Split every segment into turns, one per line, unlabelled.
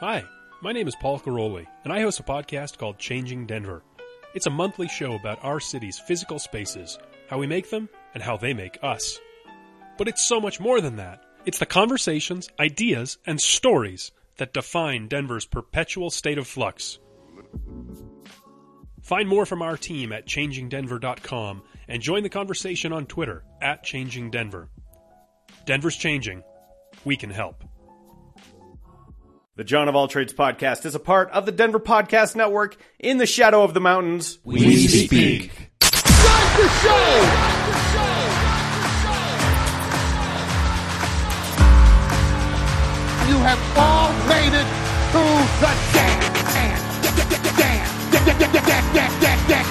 Hi, my name is Paul Karolyi, and I host a podcast called Changing Denver. It's a monthly show about our city's physical spaces, how we make them, and how they make us. But it's so much more than that. It's the conversations, ideas, and stories that define Denver's perpetual state of flux. Find more from our team at changingdenver.com and join the conversation on Twitter at changingdenver. Denver's changing. We can help.
The Jon of All Trades podcast is a part of the Denver Podcast Network in the shadow of the mountains.
We speak.
Start the show! You have all made it to the dance.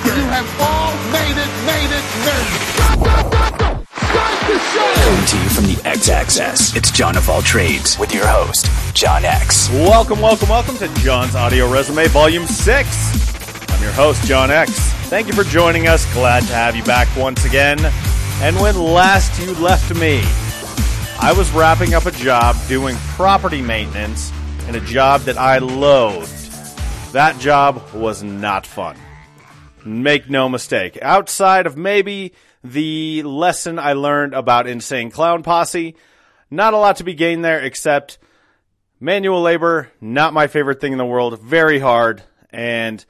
You have all made it, made it, made it. Start the show!
Coming to you from the X Axis, it's Jon of All Trades with your host, Jon X.
Welcome, welcome, welcome to Jon's Audio Resume Volume 6. I'm your host, Jon X. Thank you for joining us. Glad to have you back once again. And when last you left me, I was wrapping up a job doing property maintenance in a job that I loathed. That job was not fun. Make no mistake. Outside of maybe the lesson I learned about Insane Clown Posse, not a lot to be gained there except manual labor, not my favorite thing in the world, very hard, and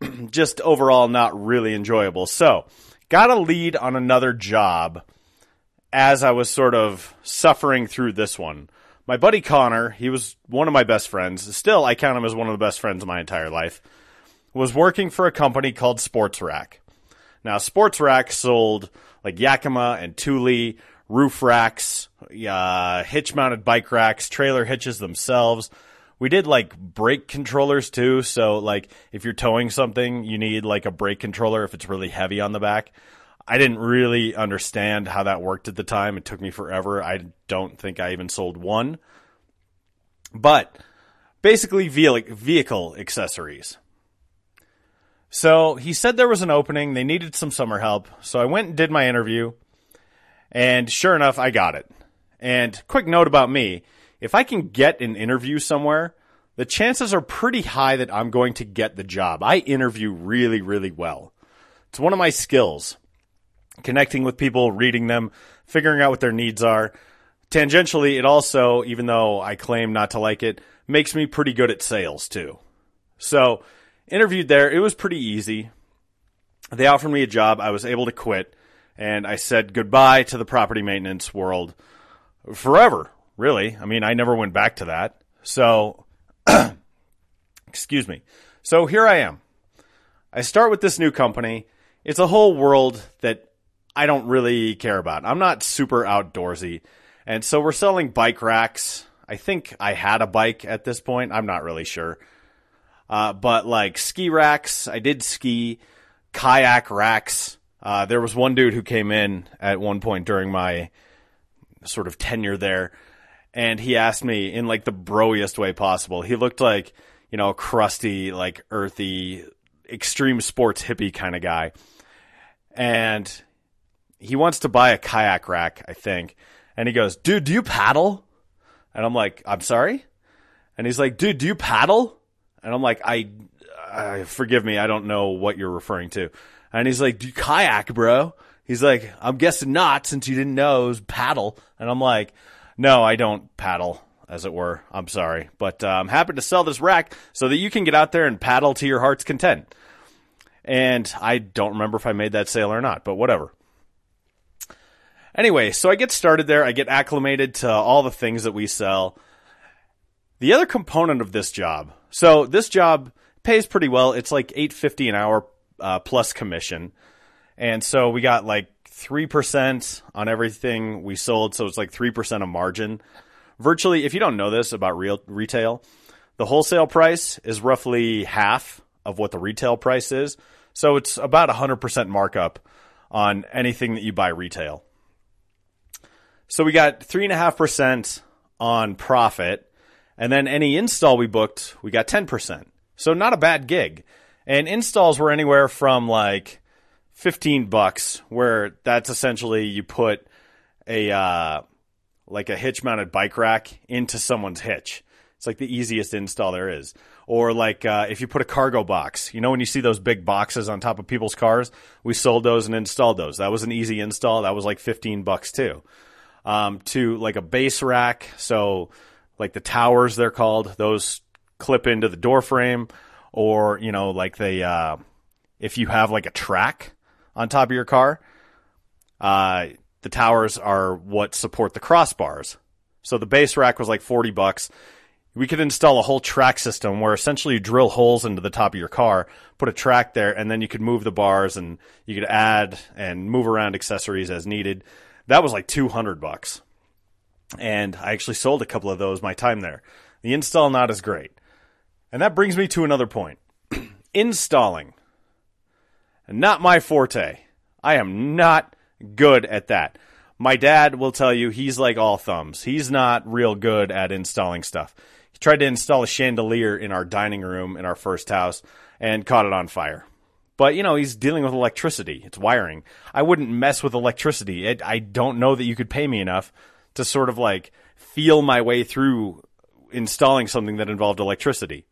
just overall not really enjoyable. So, got a lead on another job as I was sort of suffering through this one. My buddy Connor, he was one of my best friends. Still, I count him as one of the best friends of my entire life. Was working for a company called Sports Rack. Now, Sports Rack sold like Yakima and Thule roof racks, uh, hitch mounted bike racks, trailer hitches themselves. We did like brake controllers too. So, like, if you're towing something, you need like a brake controller if it's really heavy on the back. I didn't really understand how that worked at the time. It took me forever. I don't think I even sold one. But basically, vehicle accessories. So he said there was an opening. They needed some summer help. So I went and did my interview. And sure enough, I got it. And quick note about me if I can get an interview somewhere, the chances are pretty high that I'm going to get the job. I interview really, really well. It's one of my skills connecting with people, reading them, figuring out what their needs are. Tangentially, it also, even though I claim not to like it, makes me pretty good at sales too. So, interviewed there, it was pretty easy. They offered me a job. I was able to quit, and I said goodbye to the property maintenance world forever, really. I mean, I never went back to that. So, excuse me. So, here I am. I start with this new company. It's a whole world that I don't really care about. I'm not super outdoorsy. And so we're selling bike racks. I think I had a bike at this point. I'm not really sure. Uh, but like ski racks, I did ski, kayak racks. Uh, there was one dude who came in at one point during my sort of tenure there, and he asked me in like the broiest way possible. He looked like, you know, a crusty, like earthy, extreme sports hippie kind of guy. And he wants to buy a kayak rack, I think. And he goes, dude, do you paddle? And I'm like, I'm sorry? And he's like, dude, do you paddle? And I'm like, I, uh, forgive me, I don't know what you're referring to. And he's like, do you kayak, bro? He's like, I'm guessing not since you didn't know it was paddle. And I'm like, no, I don't paddle, as it were. I'm sorry. But uh, I'm happy to sell this rack so that you can get out there and paddle to your heart's content. And I don't remember if I made that sale or not, but whatever. Anyway, so I get started there. I get acclimated to all the things that we sell. The other component of this job, so this job pays pretty well. It's like eight fifty an hour uh, plus commission, and so we got like three percent on everything we sold. So it's like three percent of margin. Virtually, if you don't know this about real retail, the wholesale price is roughly half of what the retail price is. So it's about a hundred percent markup on anything that you buy retail. So we got three and a half percent on profit, and then any install we booked, we got ten percent. So not a bad gig. And installs were anywhere from like fifteen bucks, where that's essentially you put a uh, like a hitch mounted bike rack into someone's hitch. It's like the easiest install there is. Or like uh, if you put a cargo box, you know when you see those big boxes on top of people's cars, we sold those and installed those. That was an easy install. That was like fifteen bucks too. Um, to like a base rack, so like the towers they're called, those clip into the door frame, or you know like the uh, if you have like a track on top of your car, uh, the towers are what support the crossbars. So the base rack was like 40 bucks. We could install a whole track system where essentially you drill holes into the top of your car, put a track there, and then you could move the bars and you could add and move around accessories as needed. That was like 200 bucks. And I actually sold a couple of those my time there. The install not as great. And that brings me to another point. Installing. Not my forte. I am not good at that. My dad will tell you he's like all thumbs. He's not real good at installing stuff. He tried to install a chandelier in our dining room in our first house and caught it on fire. But, you know, he's dealing with electricity. It's wiring. I wouldn't mess with electricity. It, I don't know that you could pay me enough to sort of like feel my way through installing something that involved electricity.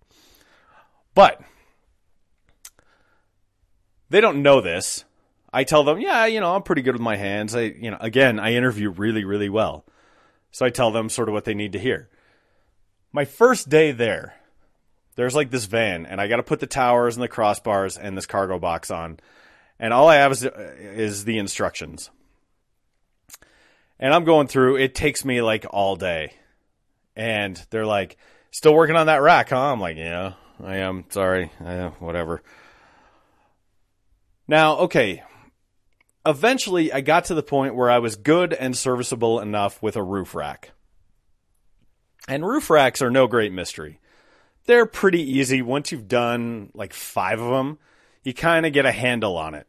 But they don't know this. I tell them, yeah, you know, I'm pretty good with my hands. I, you know, again, I interview really, really well. So I tell them sort of what they need to hear. My first day there, there's like this van, and I got to put the towers and the crossbars and this cargo box on, and all I have is, uh, is the instructions. And I'm going through. It takes me like all day, and they're like, "Still working on that rack, huh?" I'm like, "Yeah, I am. Sorry, uh, whatever." Now, okay. Eventually, I got to the point where I was good and serviceable enough with a roof rack. And roof racks are no great mystery. They're pretty easy. Once you've done like five of them, you kind of get a handle on it.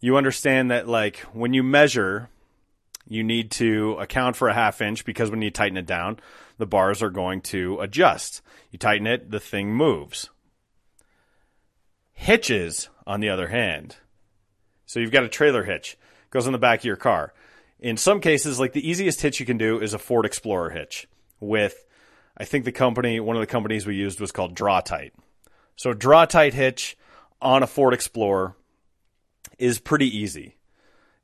You understand that, like, when you measure, you need to account for a half inch because when you tighten it down, the bars are going to adjust. You tighten it, the thing moves. Hitches, on the other hand, so you've got a trailer hitch, goes in the back of your car. In some cases, like the easiest hitch you can do is a Ford Explorer hitch with, I think the company, one of the companies we used was called Draw-Tite. So Draw-Tite hitch on a Ford Explorer is pretty easy.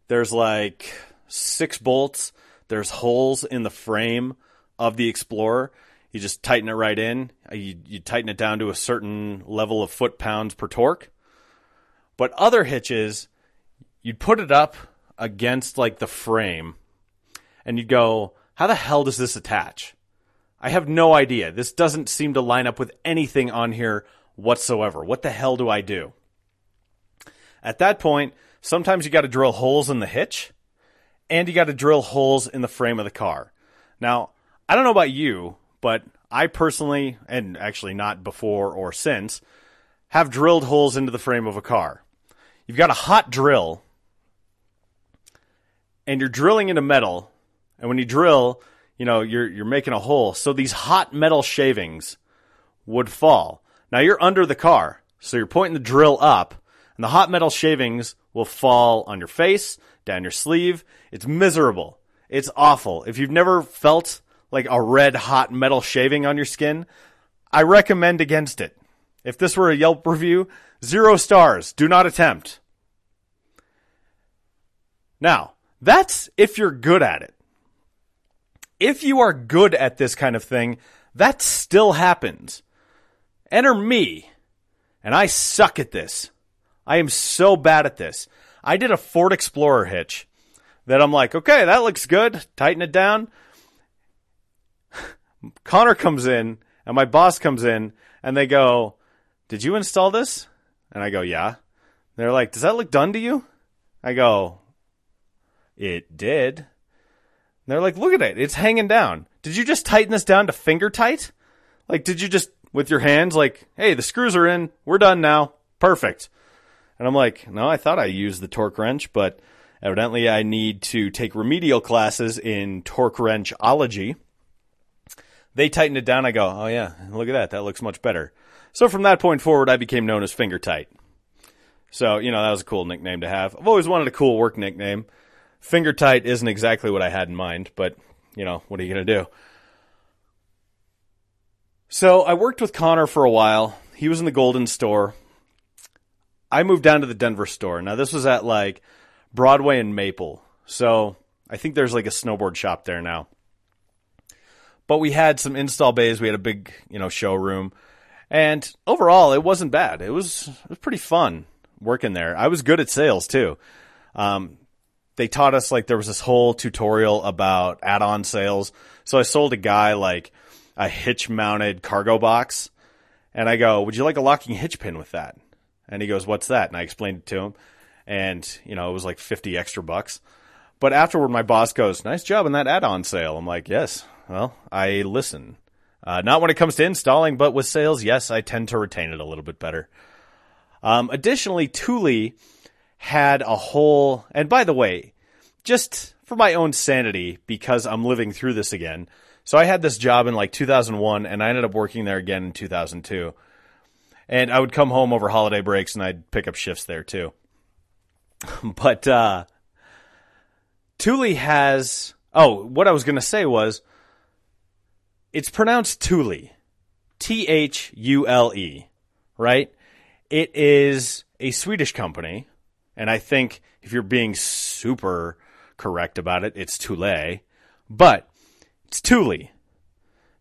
There's like six bolts. There's holes in the frame of the Explorer. You just tighten it right in. Uh, you, you tighten it down to a certain level of foot pounds per torque. But other hitches, you'd put it up against like the frame and you'd go, how the hell does this attach? I have no idea. This doesn't seem to line up with anything on here whatsoever. What the hell do I do? At that point, sometimes you got to drill holes in the hitch and you got to drill holes in the frame of the car. Now, I don't know about you, but I personally, and actually not before or since, have drilled holes into the frame of a car. You've got a hot drill and you're drilling into metal, and when you drill, you know, you're you're making a hole. So these hot metal shavings would fall. Now you're under the car, so you're pointing the drill up, and the hot metal shavings will fall on your face, down your sleeve. It's miserable. It's awful. If you've never felt like a red hot metal shaving on your skin, I recommend against it. If this were a Yelp review, zero stars. Do not attempt. Now, that's if you're good at it. If you are good at this kind of thing, that still happens. Enter me. And I suck at this. I am so bad at this. I did a Ford Explorer hitch that I'm like, okay, that looks good. Tighten it down. Connor comes in and my boss comes in and they go, Did you install this? And I go, Yeah. They're like, Does that look done to you? I go, it did. And they're like, look at it. It's hanging down. Did you just tighten this down to finger tight? Like, did you just, with your hands, like, hey, the screws are in. We're done now. Perfect. And I'm like, no, I thought I used the torque wrench, but evidently I need to take remedial classes in torque wrenchology. They tightened it down. I go, oh yeah, look at that. That looks much better. So from that point forward, I became known as Finger Tight. So, you know, that was a cool nickname to have. I've always wanted a cool work nickname. Finger tight isn't exactly what I had in mind, but you know, what are you going to do? So I worked with Connor for a while. He was in the Golden store. I moved down to the Denver store. Now this was at like Broadway and Maple. So I think there's like a snowboard shop there now. But we had some install bays. We had a big, you know, showroom. And overall, it wasn't bad. It was, it was pretty fun working there. I was good at sales too. Um, they taught us like there was this whole tutorial about add-on sales. So I sold a guy like a hitch mounted cargo box and I go, would you like a locking hitch pin with that? And he goes, what's that? And I explained it to him and you know, it was like 50 extra bucks. But afterward, my boss goes, nice job on that add-on sale. I'm like, yes, well, I listen. Uh, not when it comes to installing, but with sales, yes, I tend to retain it a little bit better. Um, additionally, Thule had a whole, and by the way, just for my own sanity, because I'm living through this again. So I had this job in like 2001 and I ended up working there again in 2002. And I would come home over holiday breaks and I'd pick up shifts there too. but, uh, Thule has, oh, what I was going to say was, it's pronounced Thule. T H U L E, right? It is a Swedish company, and I think if you're being super correct about it, it's Thule, but it's Thule.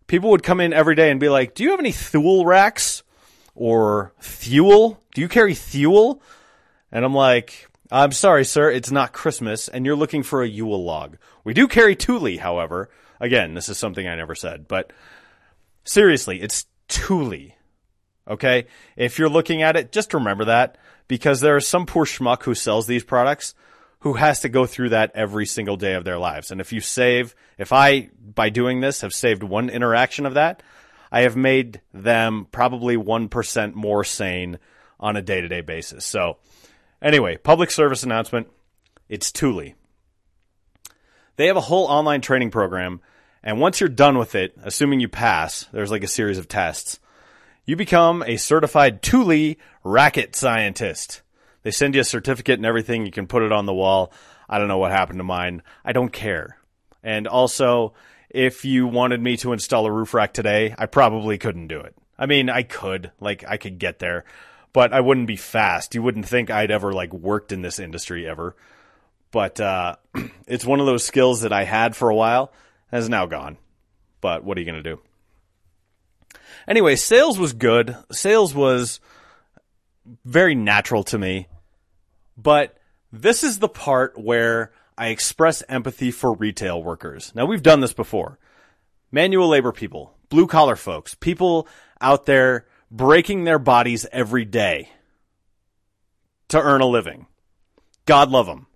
People would come in every day and be like, "Do you have any Thule racks or fuel? Do you carry Thule?" And I'm like, "I'm sorry, sir, it's not Christmas, and you're looking for a Yule log. We do carry Thule, however." Again, this is something I never said, but seriously, it's Thule. Okay? If you're looking at it, just remember that because there is some poor schmuck who sells these products who has to go through that every single day of their lives. And if you save, if I, by doing this, have saved one interaction of that, I have made them probably 1% more sane on a day to day basis. So, anyway, public service announcement it's Thule. They have a whole online training program, and once you're done with it, assuming you pass, there's like a series of tests, you become a certified Thule racket scientist. They send you a certificate and everything. You can put it on the wall. I don't know what happened to mine. I don't care. And also, if you wanted me to install a roof rack today, I probably couldn't do it. I mean, I could, like, I could get there, but I wouldn't be fast. You wouldn't think I'd ever, like, worked in this industry ever. But, uh, it's one of those skills that I had for a while, has now gone. But what are you going to do? Anyway, sales was good. Sales was very natural to me. But this is the part where I express empathy for retail workers. Now, we've done this before. Manual labor people, blue collar folks, people out there breaking their bodies every day to earn a living. God love them.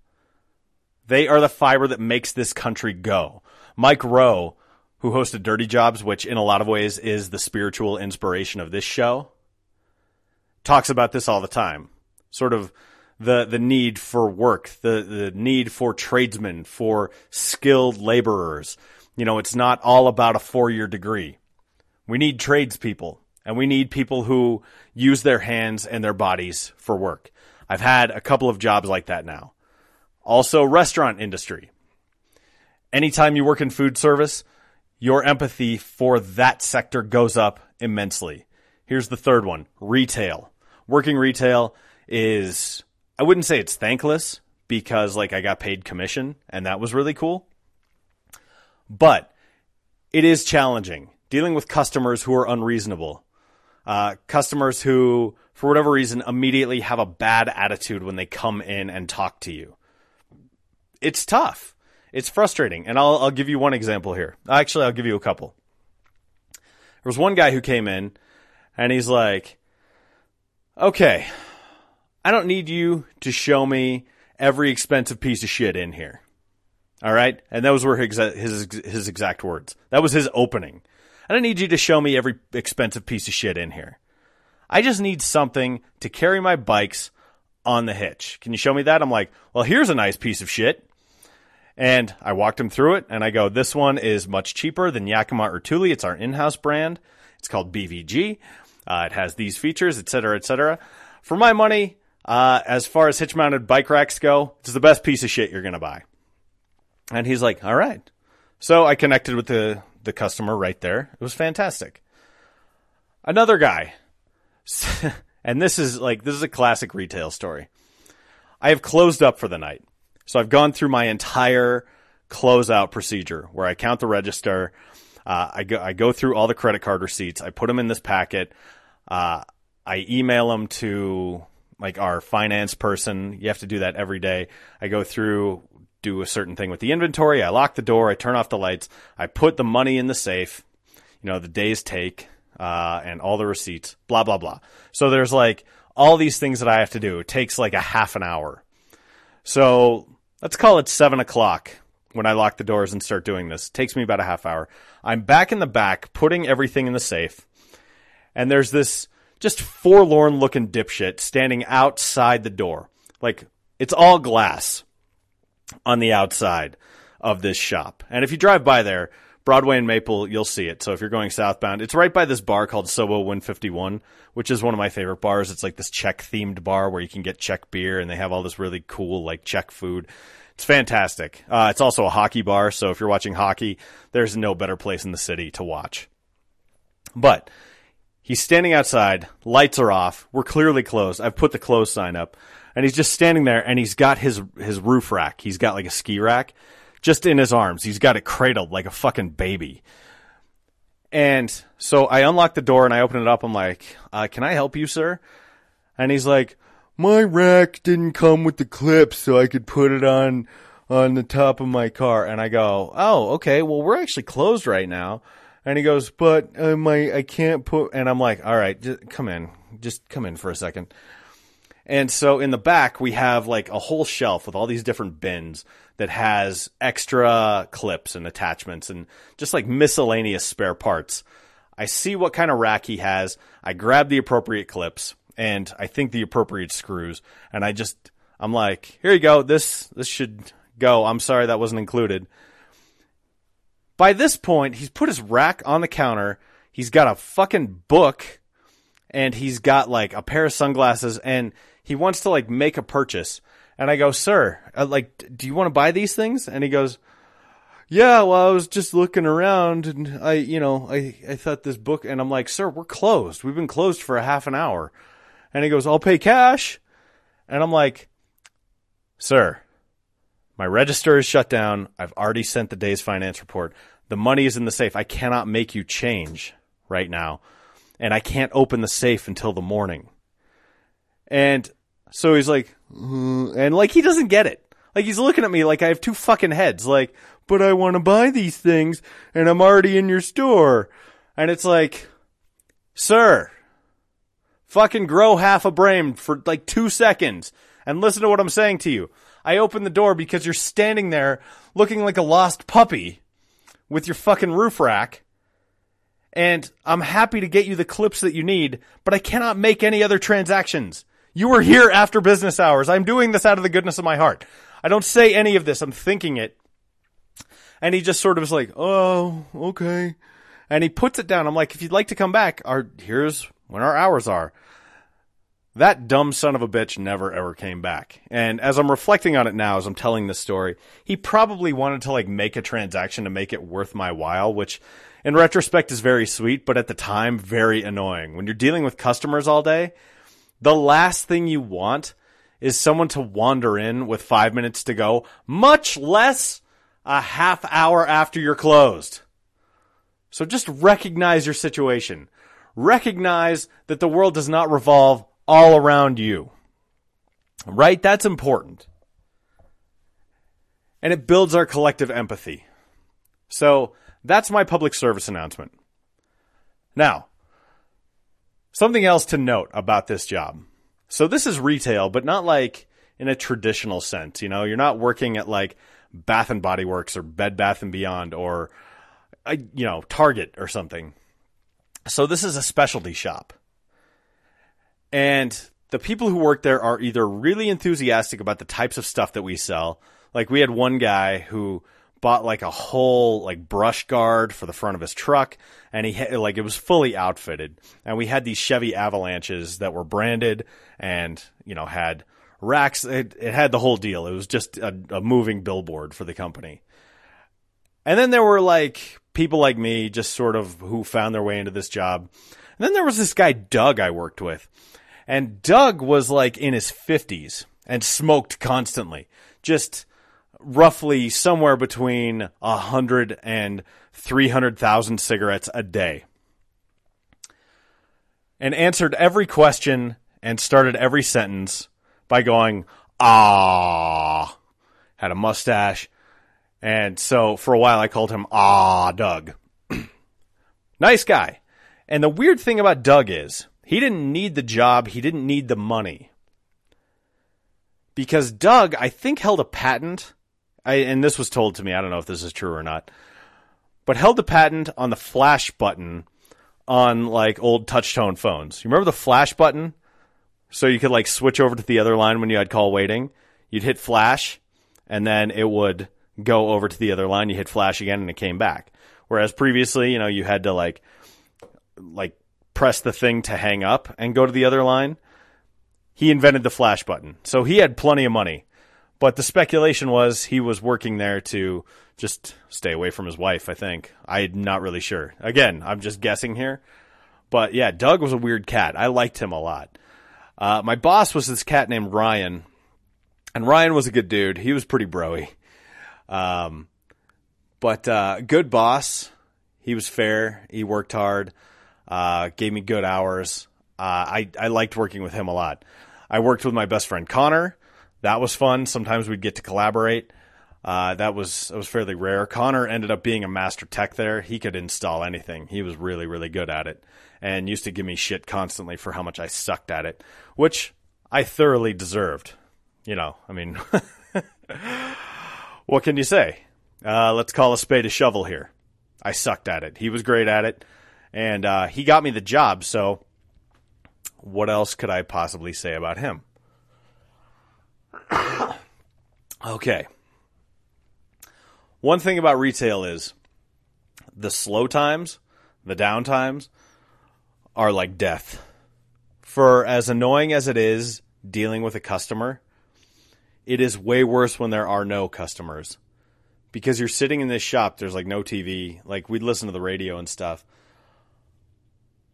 They are the fiber that makes this country go. Mike Rowe, who hosted Dirty Jobs, which in a lot of ways is the spiritual inspiration of this show, talks about this all the time. Sort of the the need for work, the the need for tradesmen, for skilled laborers. You know, it's not all about a four year degree. We need tradespeople, and we need people who use their hands and their bodies for work. I've had a couple of jobs like that now. Also, restaurant industry. Anytime you work in food service, your empathy for that sector goes up immensely. Here's the third one retail. Working retail is, I wouldn't say it's thankless because, like, I got paid commission and that was really cool. But it is challenging dealing with customers who are unreasonable. Uh, customers who, for whatever reason, immediately have a bad attitude when they come in and talk to you. It's tough. It's frustrating. And I'll, I'll give you one example here. Actually, I'll give you a couple. There was one guy who came in and he's like, okay, I don't need you to show me every expensive piece of shit in here. All right. And those were his, his, his exact words. That was his opening. I don't need you to show me every expensive piece of shit in here. I just need something to carry my bikes on the hitch. Can you show me that? I'm like, well, here's a nice piece of shit. And I walked him through it and I go, this one is much cheaper than Yakima or Thule. It's our in-house brand. It's called BVG. Uh, it has these features, et cetera, et cetera. For my money, uh, as far as hitch mounted bike racks go, it's the best piece of shit you're going to buy. And he's like, all right. So I connected with the, the customer right there. It was fantastic. Another guy, and this is like this is a classic retail story. I have closed up for the night, so I've gone through my entire closeout procedure where I count the register. Uh, I go I go through all the credit card receipts. I put them in this packet. Uh, I email them to like our finance person. You have to do that every day. I go through, do a certain thing with the inventory. I lock the door. I turn off the lights. I put the money in the safe. You know, the day's take, uh, and all the receipts, blah, blah, blah. So there's like all these things that I have to do. It takes like a half an hour. So let's call it seven o'clock when I lock the doors and start doing this. It takes me about a half hour. I'm back in the back, putting everything in the safe. And there's this just forlorn looking dipshit standing outside the door. Like it's all glass on the outside of this shop. And if you drive by there, Broadway and Maple, you'll see it. So if you're going southbound, it's right by this bar called Sobo 151, which is one of my favorite bars. It's like this Czech themed bar where you can get Czech beer and they have all this really cool like Czech food. It's fantastic. Uh, it's also a hockey bar. So if you're watching hockey, there's no better place in the city to watch. But He's standing outside, lights are off, we're clearly closed. I've put the close sign up. And he's just standing there and he's got his his roof rack. He's got like a ski rack just in his arms. He's got it cradled like a fucking baby. And so I unlock the door and I open it up. I'm like, uh, "Can I help you, sir?" And he's like, "My rack didn't come with the clips, so I could put it on on the top of my car." And I go, "Oh, okay. Well, we're actually closed right now." And he goes, but uh, my I can't put. And I'm like, all right, just come in, just come in for a second. And so in the back we have like a whole shelf with all these different bins that has extra clips and attachments and just like miscellaneous spare parts. I see what kind of rack he has. I grab the appropriate clips and I think the appropriate screws and I just I'm like, here you go. This this should go. I'm sorry that wasn't included. By this point, he's put his rack on the counter. He's got a fucking book and he's got like a pair of sunglasses and he wants to like make a purchase. And I go, sir, uh, like, do you want to buy these things? And he goes, yeah, well, I was just looking around and I, you know, I, I thought this book, and I'm like, sir, we're closed. We've been closed for a half an hour. And he goes, I'll pay cash. And I'm like, sir, my register is shut down. I've already sent the day's finance report. The money is in the safe. I cannot make you change right now. And I can't open the safe until the morning. And so he's like, "Uh," and like he doesn't get it. Like he's looking at me like I have two fucking heads. Like, but I want to buy these things and I'm already in your store. And it's like, sir, fucking grow half a brain for like two seconds and listen to what I'm saying to you. I open the door because you're standing there looking like a lost puppy with your fucking roof rack. And I'm happy to get you the clips that you need, but I cannot make any other transactions. You were here after business hours. I'm doing this out of the goodness of my heart. I don't say any of this. I'm thinking it. And he just sort of is like, oh, okay. And he puts it down. I'm like, if you'd like to come back, our, here's when our hours are. That dumb son of a bitch never ever came back. And as I'm reflecting on it now, as I'm telling this story, he probably wanted to like make a transaction to make it worth my while, which in retrospect is very sweet, but at the time, very annoying. When you're dealing with customers all day, the last thing you want is someone to wander in with five minutes to go, much less a half hour after you're closed. So just recognize your situation. Recognize that the world does not revolve all around you. Right? That's important. And it builds our collective empathy. So that's my public service announcement. Now, something else to note about this job. So this is retail, but not like in a traditional sense. You know, you're not working at like Bath and Body Works or Bed Bath and Beyond or, uh, you know, Target or something. So this is a specialty shop. And the people who work there are either really enthusiastic about the types of stuff that we sell. Like we had one guy who bought like a whole like brush guard for the front of his truck and he like it was fully outfitted. And we had these Chevy Avalanches that were branded and you know had racks. It, it had the whole deal. It was just a, a moving billboard for the company. And then there were like people like me just sort of who found their way into this job. And then there was this guy, Doug, I worked with. And Doug was like in his 50s and smoked constantly. Just roughly somewhere between 100 and 300,000 cigarettes a day. And answered every question and started every sentence by going, ah. Had a mustache. And so for a while I called him Ah Doug. nice guy. And the weird thing about Doug is he didn't need the job, he didn't need the money. Because Doug, I think, held a patent. I, and this was told to me. I don't know if this is true or not. But held a patent on the flash button on like old touchtone phones. You remember the flash button? So you could like switch over to the other line when you had call waiting. You'd hit flash and then it would go over to the other line. You hit flash again and it came back. Whereas previously, you know, you had to like, like press the thing to hang up and go to the other line. He invented the flash button. So he had plenty of money. But the speculation was he was working there to just stay away from his wife, I think. I'm not really sure. Again, I'm just guessing here. But yeah, Doug was a weird cat. I liked him a lot. Uh, my boss was this cat named Ryan. And Ryan was a good dude. He was pretty broy. Um, but uh, good boss. He was fair. He worked hard. Uh, gave me good hours. Uh, I I liked working with him a lot. I worked with my best friend Connor. That was fun. Sometimes we'd get to collaborate. Uh, that was that was fairly rare. Connor ended up being a master tech there. He could install anything. He was really really good at it, and used to give me shit constantly for how much I sucked at it, which I thoroughly deserved. You know, I mean, what can you say? Uh, let's call a spade a shovel here. I sucked at it. He was great at it, and uh, he got me the job. So, what else could I possibly say about him? okay. One thing about retail is the slow times, the down times are like death. For as annoying as it is dealing with a customer, it is way worse when there are no customers. Because you're sitting in this shop, there's like no TV. Like we'd listen to the radio and stuff.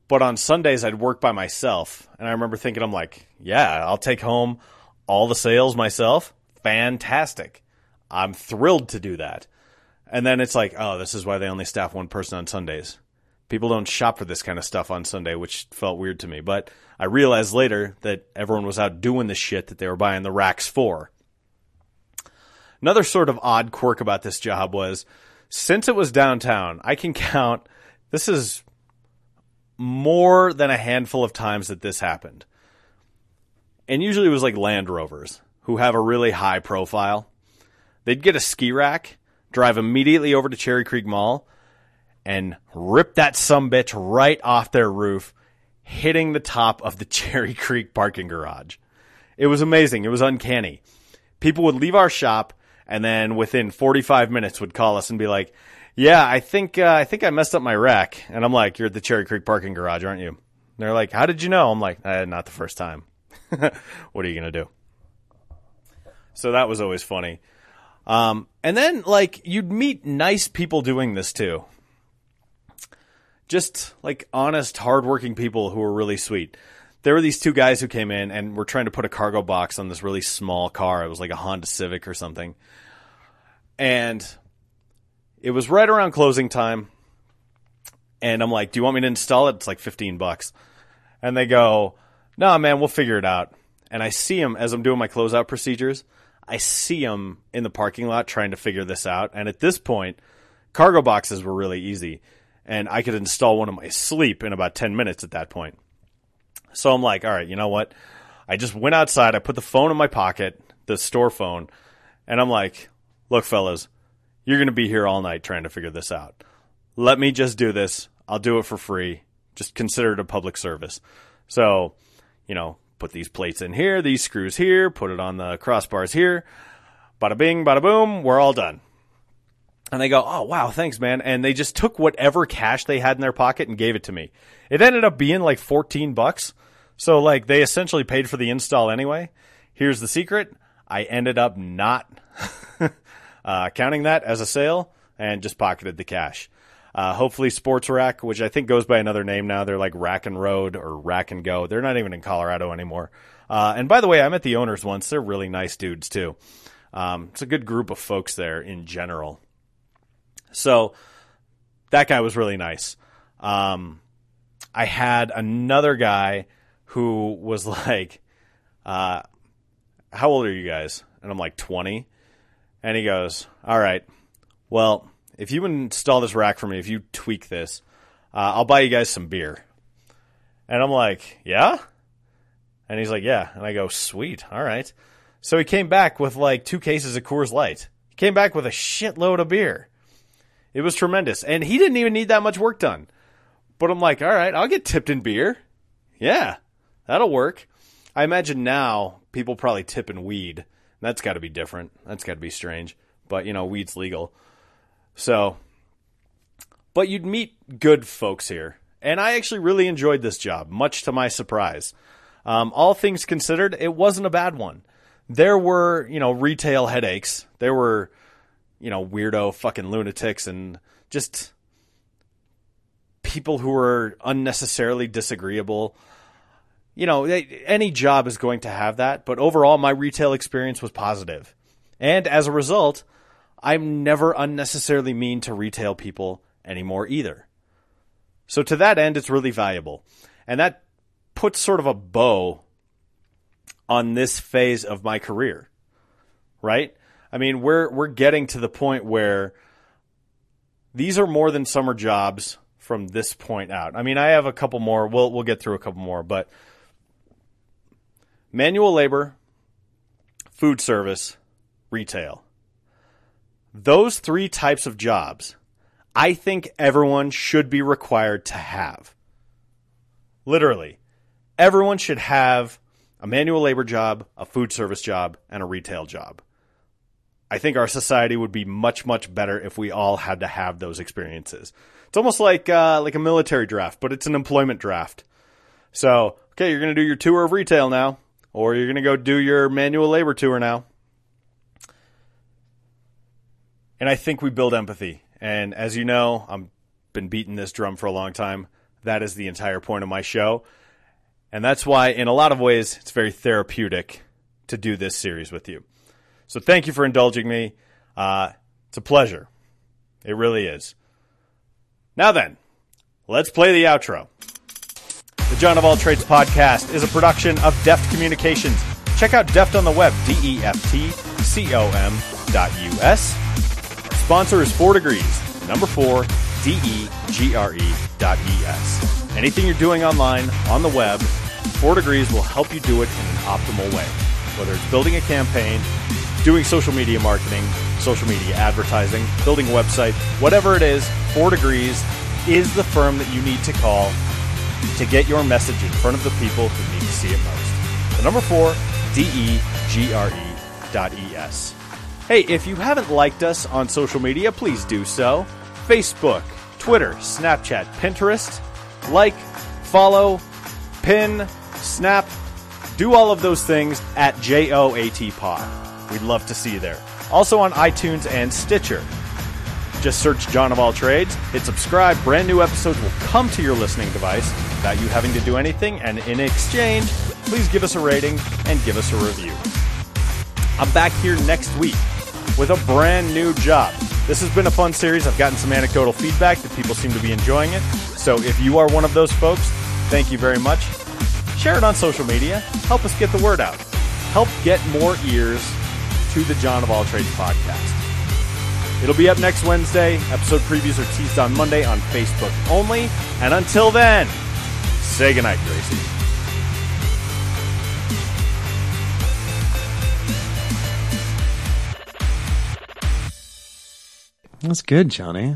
But on Sundays, I'd work by myself. And I remember thinking, I'm like, yeah, I'll take home all the sales myself. Fantastic. I'm thrilled to do that. And then it's like, oh, this is why they only staff one person on Sundays. People don't shop for this kind of stuff on Sunday, which felt weird to me. But I realized later that everyone was out doing the shit that they were buying the racks for. Another sort of odd quirk about this job was since it was downtown, I can count this is more than a handful of times that this happened. And usually it was like Land Rovers who have a really high profile. They'd get a ski rack, drive immediately over to Cherry Creek Mall, and rip that some bitch right off their roof, hitting the top of the Cherry Creek parking garage. It was amazing. It was uncanny. People would leave our shop and then within 45 minutes would call us and be like, "Yeah, I think uh, I think I messed up my rack." And I'm like, "You're at the Cherry Creek parking garage, aren't you?" And they're like, "How did you know?" I'm like, eh, "Not the first time." what are you gonna do? So that was always funny. Um, and then like you'd meet nice people doing this too. Just like honest, hardworking people who were really sweet. There were these two guys who came in and were trying to put a cargo box on this really small car. It was like a Honda Civic or something. And it was right around closing time. And I'm like, "Do you want me to install it?" It's like 15 bucks. And they go, "No, nah, man, we'll figure it out." And I see him as I'm doing my closeout procedures. I see him in the parking lot trying to figure this out. And at this point, cargo boxes were really easy. And I could install one in my sleep in about 10 minutes at that point. So I'm like, all right, you know what? I just went outside. I put the phone in my pocket, the store phone. And I'm like, look, fellas, you're going to be here all night trying to figure this out. Let me just do this. I'll do it for free. Just consider it a public service. So, you know, put these plates in here, these screws here, put it on the crossbars here. Bada bing, bada boom, we're all done. And they go, oh, wow, thanks, man. And they just took whatever cash they had in their pocket and gave it to me. It ended up being like 14 bucks. So, like, they essentially paid for the install anyway. Here's the secret I ended up not uh, counting that as a sale and just pocketed the cash. Uh, hopefully, Sports Rack, which I think goes by another name now, they're like Rack and Road or Rack and Go. They're not even in Colorado anymore. Uh, and by the way, I met the owners once. They're really nice dudes too. Um, it's a good group of folks there in general. So that guy was really nice. Um, I had another guy who was like, uh, "How old are you guys?" And I'm like, "20." And he goes, "All right, well, if you install this rack for me, if you tweak this, uh, I'll buy you guys some beer." And I'm like, "Yeah." And he's like, "Yeah." And I go, "Sweet, all right." So he came back with like two cases of Coors Light. He came back with a shitload of beer. It was tremendous. And he didn't even need that much work done. But I'm like, all right, I'll get tipped in beer. Yeah, that'll work. I imagine now people probably tip in weed. That's got to be different. That's got to be strange. But, you know, weed's legal. So, but you'd meet good folks here. And I actually really enjoyed this job, much to my surprise. Um, all things considered, it wasn't a bad one. There were, you know, retail headaches. There were, you know, weirdo fucking lunatics and just people who were unnecessarily disagreeable. You know, any job is going to have that, but overall, my retail experience was positive. And as a result, I'm never unnecessarily mean to retail people anymore either. So, to that end, it's really valuable. And that puts sort of a bow on this phase of my career, right? I mean, we're we're getting to the point where these are more than summer jobs from this point out. I mean, I have a couple more. We'll we'll get through a couple more, but manual labor, food service, retail. Those three types of jobs, I think everyone should be required to have. Literally, everyone should have a manual labor job, a food service job, and a retail job. I think our society would be much much better if we all had to have those experiences. It's almost like uh, like a military draft, but it's an employment draft. So, okay, you're going to do your tour of retail now, or you're going to go do your manual labor tour now. And I think we build empathy. And as you know, I've been beating this drum for a long time. That is the entire point of my show. And that's why, in a lot of ways, it's very therapeutic to do this series with you. So thank you for indulging me. Uh, it's a pleasure. It really is. Now then, let's play the outro. Jon of All Trades podcast is a production of Deft Communications. Check out Deft on the web, D-E-F-T-C-O-M dot U-S. Sponsor is 4 Degrees, number 4, D-E-G-R-E dot E-S. Anything you're doing online, on the web, 4 Degrees will help you do it in an optimal way. Whether it's building a campaign, doing social media marketing, social media advertising, building a website, whatever it is, 4 Degrees is the firm that you need to call to get your message in front of the people who need to see it most. The number 4, D-E-G-R-E dot E-S. Hey, if you haven't liked us on social media, please do so. Facebook, Twitter, Snapchat, Pinterest. Like, follow, pin, snap, do all of those things at JOAT Pod. We'd love to see you there. Also on iTunes and Stitcher. Just search Jon of All Trades, hit subscribe. Brand new episodes will come to your listening device without you having to do anything. And in exchange, please give us a rating and give us a review. I'm back here next week with a brand new job. This has been a fun series. I've gotten some anecdotal feedback that people seem to be enjoying it. So if you are one of those folks, thank you very much. Share it on social media. Help us get the word out. Help get more ears to the Jon of All Trades podcast. It'll be up next Wednesday. Episode previews are teased on Monday on Facebook only. And until then, say goodnight, Gracie.
That's good, Johnny.